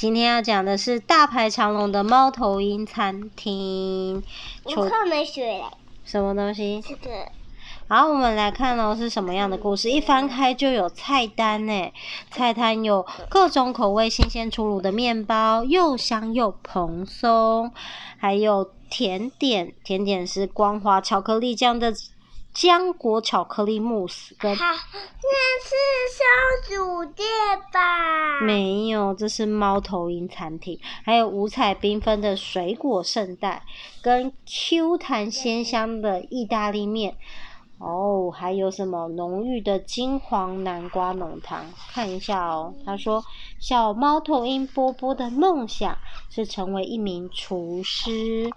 今天要讲的是大排长龙的猫头鹰餐厅。我看没水嘞。什么东西？这个。好，我们来看哦，是什么样的故事？一翻开就有菜单呢。菜单有各种口味、新鲜出炉的面包，又香又蓬松，还有甜点，甜点是光滑巧克力酱的。浆果巧克力慕斯跟，好，那是烧煮店吧？没有，这是猫头鹰餐厅。还有五彩缤纷的水果圣代，跟 Q 弹鲜香的意大利面。哦，还有什么浓郁的金黄南瓜浓汤？看一下哦。他说，小猫头鹰波波的梦想是成为一名厨师。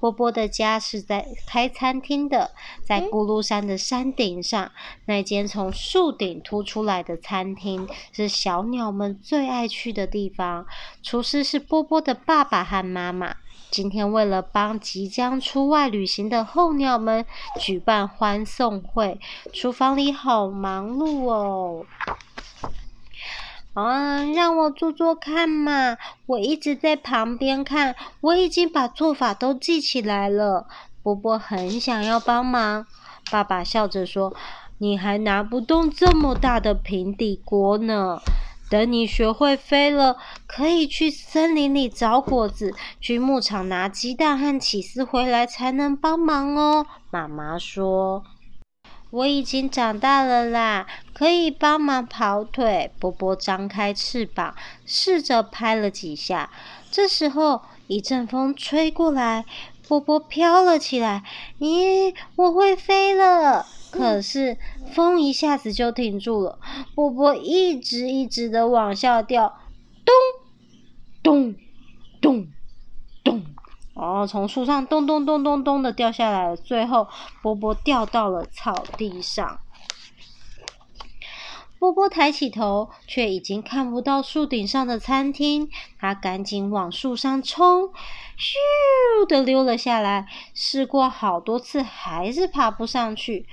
波波的家是在开餐厅的，在咕噜山的山顶上，那间从树顶凸出来的餐厅是小鸟们最爱去的地方。厨师是波波的爸爸和妈妈。今天为了帮即将出外旅行的候鸟们举办欢送会，厨房里好忙碌哦。啊，让我做做看嘛！我一直在旁边看，我已经把做法都记起来了。波波很想要帮忙，爸爸笑着说：“你还拿不动这么大的平底锅呢。”等你学会飞了，可以去森林里找果子，去牧场拿鸡蛋和起司回来才能帮忙哦。妈妈说：“我已经长大了啦，可以帮忙跑腿。”波波张开翅膀，试着拍了几下。这时候一阵风吹过来，波波飘了起来。咦，我会飞了！可是风一下子就停住了，波波一直一直的往下掉，咚咚咚咚，哦，从树上咚咚咚咚咚的掉下来了。最后，波波掉到了草地上。波波抬起头，却已经看不到树顶上的餐厅。他赶紧往树上冲，咻的溜了下来。试过好多次，还是爬不上去。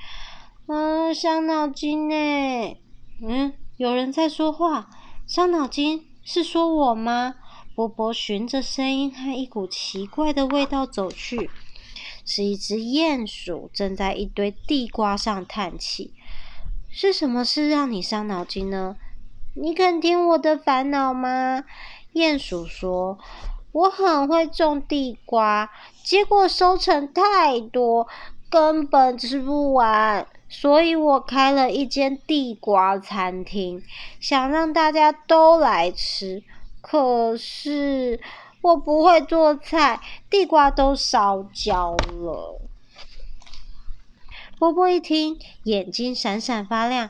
啊，伤脑筋呢！嗯，有人在说话。伤脑筋是说我吗？波波循着声音和一股奇怪的味道走去，是一只鼹鼠正在一堆地瓜上叹气。是什么事让你伤脑筋呢？你肯听我的烦恼吗？鼹鼠说：“我很会种地瓜，结果收成太多，根本吃不完。”所以我开了一间地瓜餐厅，想让大家都来吃。可是我不会做菜，地瓜都烧焦了。波波一听，眼睛闪闪发亮，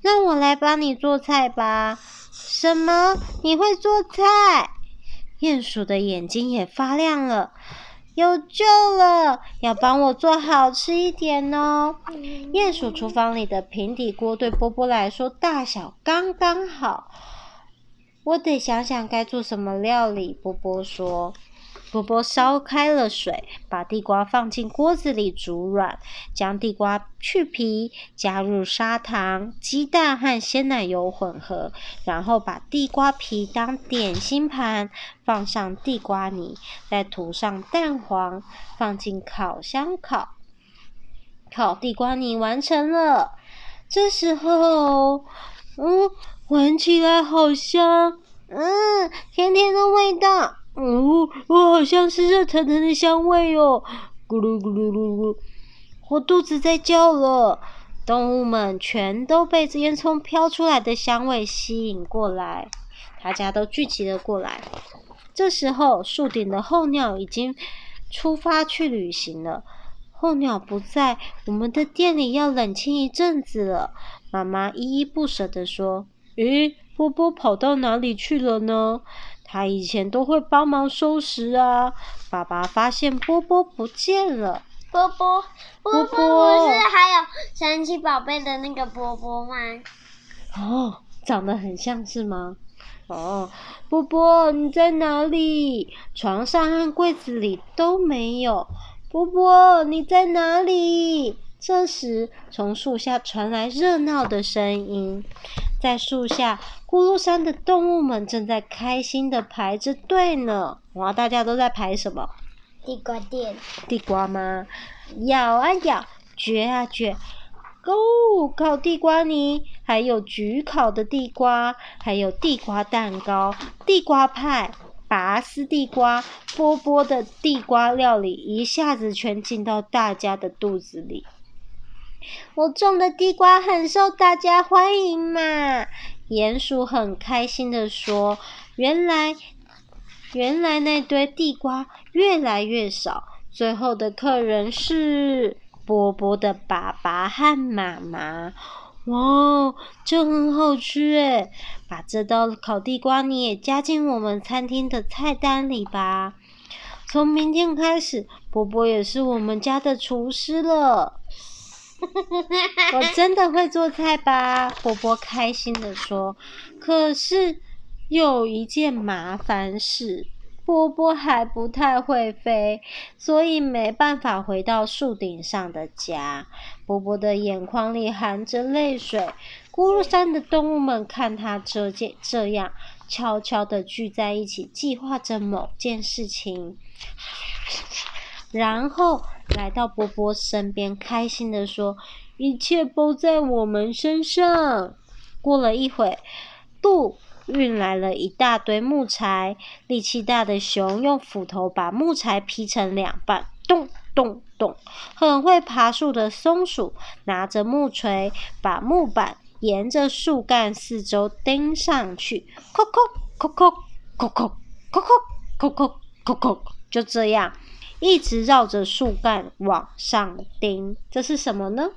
让我来帮你做菜吧。什么？你会做菜？鼹鼠的眼睛也发亮了。有救了！要帮我做好吃一点哦。鼹鼠厨房里的平底锅对波波来说大小刚刚好。我得想想该做什么料理。波波说。波波烧开了水，把地瓜放进锅子里煮软，将地瓜去皮，加入砂糖、鸡蛋和鲜奶油混合，然后把地瓜皮当点心盘，放上地瓜泥，再涂上蛋黄，放进烤箱烤。烤地瓜泥完成了，这时候，嗯，闻起来好香，嗯，甜甜的味道。哦，我好像是热腾腾的香味哦！咕噜咕噜噜噜，我肚子在叫了。动物们全都被烟囱飘出来的香味吸引过来，大家都聚集了过来。这时候，树顶的候鸟已经出发去旅行了。候鸟不在，我们的店里要冷清一阵子了。妈妈依依不舍地说：“诶，波波跑到哪里去了呢？”他以前都会帮忙收拾啊。爸爸发现波波不见了。波波，波波不是还有神奇宝贝的那个波波吗？哦，长得很像是吗？哦，波波你在哪里？床上和柜子里都没有。波波你在哪里？这时从树下传来热闹的声音。在树下，咕噜山的动物们正在开心的排着队呢。哇，大家都在排什么？地瓜店。地瓜吗？咬啊咬，嚼啊嚼。哦，烤地瓜泥，还有焗烤的地瓜，还有地瓜蛋糕、地瓜派、拔丝地瓜、波波的地瓜料理，一下子全进到大家的肚子里。我种的地瓜很受大家欢迎嘛！鼹鼠很开心地说：“原来，原来那堆地瓜越来越少，最后的客人是……”波波的爸爸和妈妈，哇，这很好吃诶！把这道烤地瓜你也加进我们餐厅的菜单里吧。从明天开始，波波也是我们家的厨师了。我真的会做菜吧？波波开心的说。可是有一件麻烦事。波波还不太会飞，所以没办法回到树顶上的家。波波的眼眶里含着泪水。咕噜山的动物们看他这件这样，悄悄的聚在一起，计划着某件事情。然后来到波波身边，开心地说：“一切都在我们身上。”过了一会，不。运来了一大堆木材，力气大的熊用斧头把木材劈成两半，咚咚咚。很会爬树的松鼠拿着木锤，把木板沿着树干四周钉上去，扣扣扣扣扣扣扣扣扣扣扣扣，就这样一直绕着树干往上钉。这是什么呢？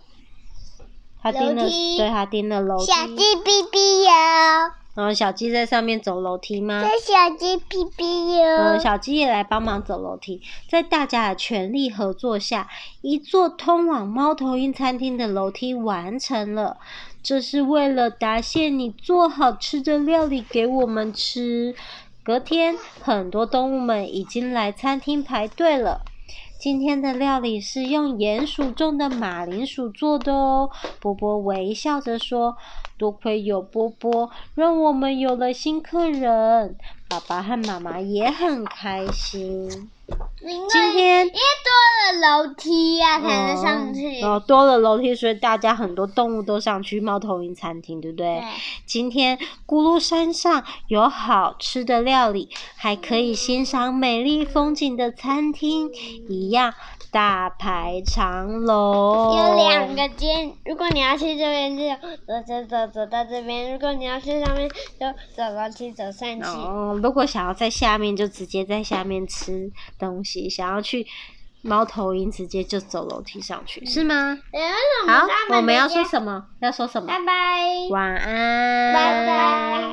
他钉了，对，他钉了楼梯。小鸡哔哔哟。然后小鸡在上面走楼梯吗？这小鸡哔哔哟。嗯，小鸡也来帮忙走楼梯，在大家的全力合作下，一座通往猫头鹰餐厅的楼梯完成了。这是为了答谢你做好吃的料理给我们吃。隔天，很多动物们已经来餐厅排队了。今天的料理是用鼹鼠种的马铃薯做的哦。波波微笑着说：“多亏有波波，让我们有了新客人。”爸爸和妈妈也很开心。今天因为多了楼梯呀、啊，才能上去。哦，多了楼梯，所以大家很多动物都上去猫头鹰餐厅，对不对？对。今天咕噜山上有好吃的料理，还可以欣赏美丽风景的餐厅，一样大排长龙。有两个间，如果你要去这边，就走走走走到这边；如果你要去上面，就走楼梯走上去。哦，如果想要在下面，就直接在下面吃东西。想要去猫头鹰，直接就走楼梯上去，是吗？好，我们要说什么？要说什么？拜拜。晚安。拜拜。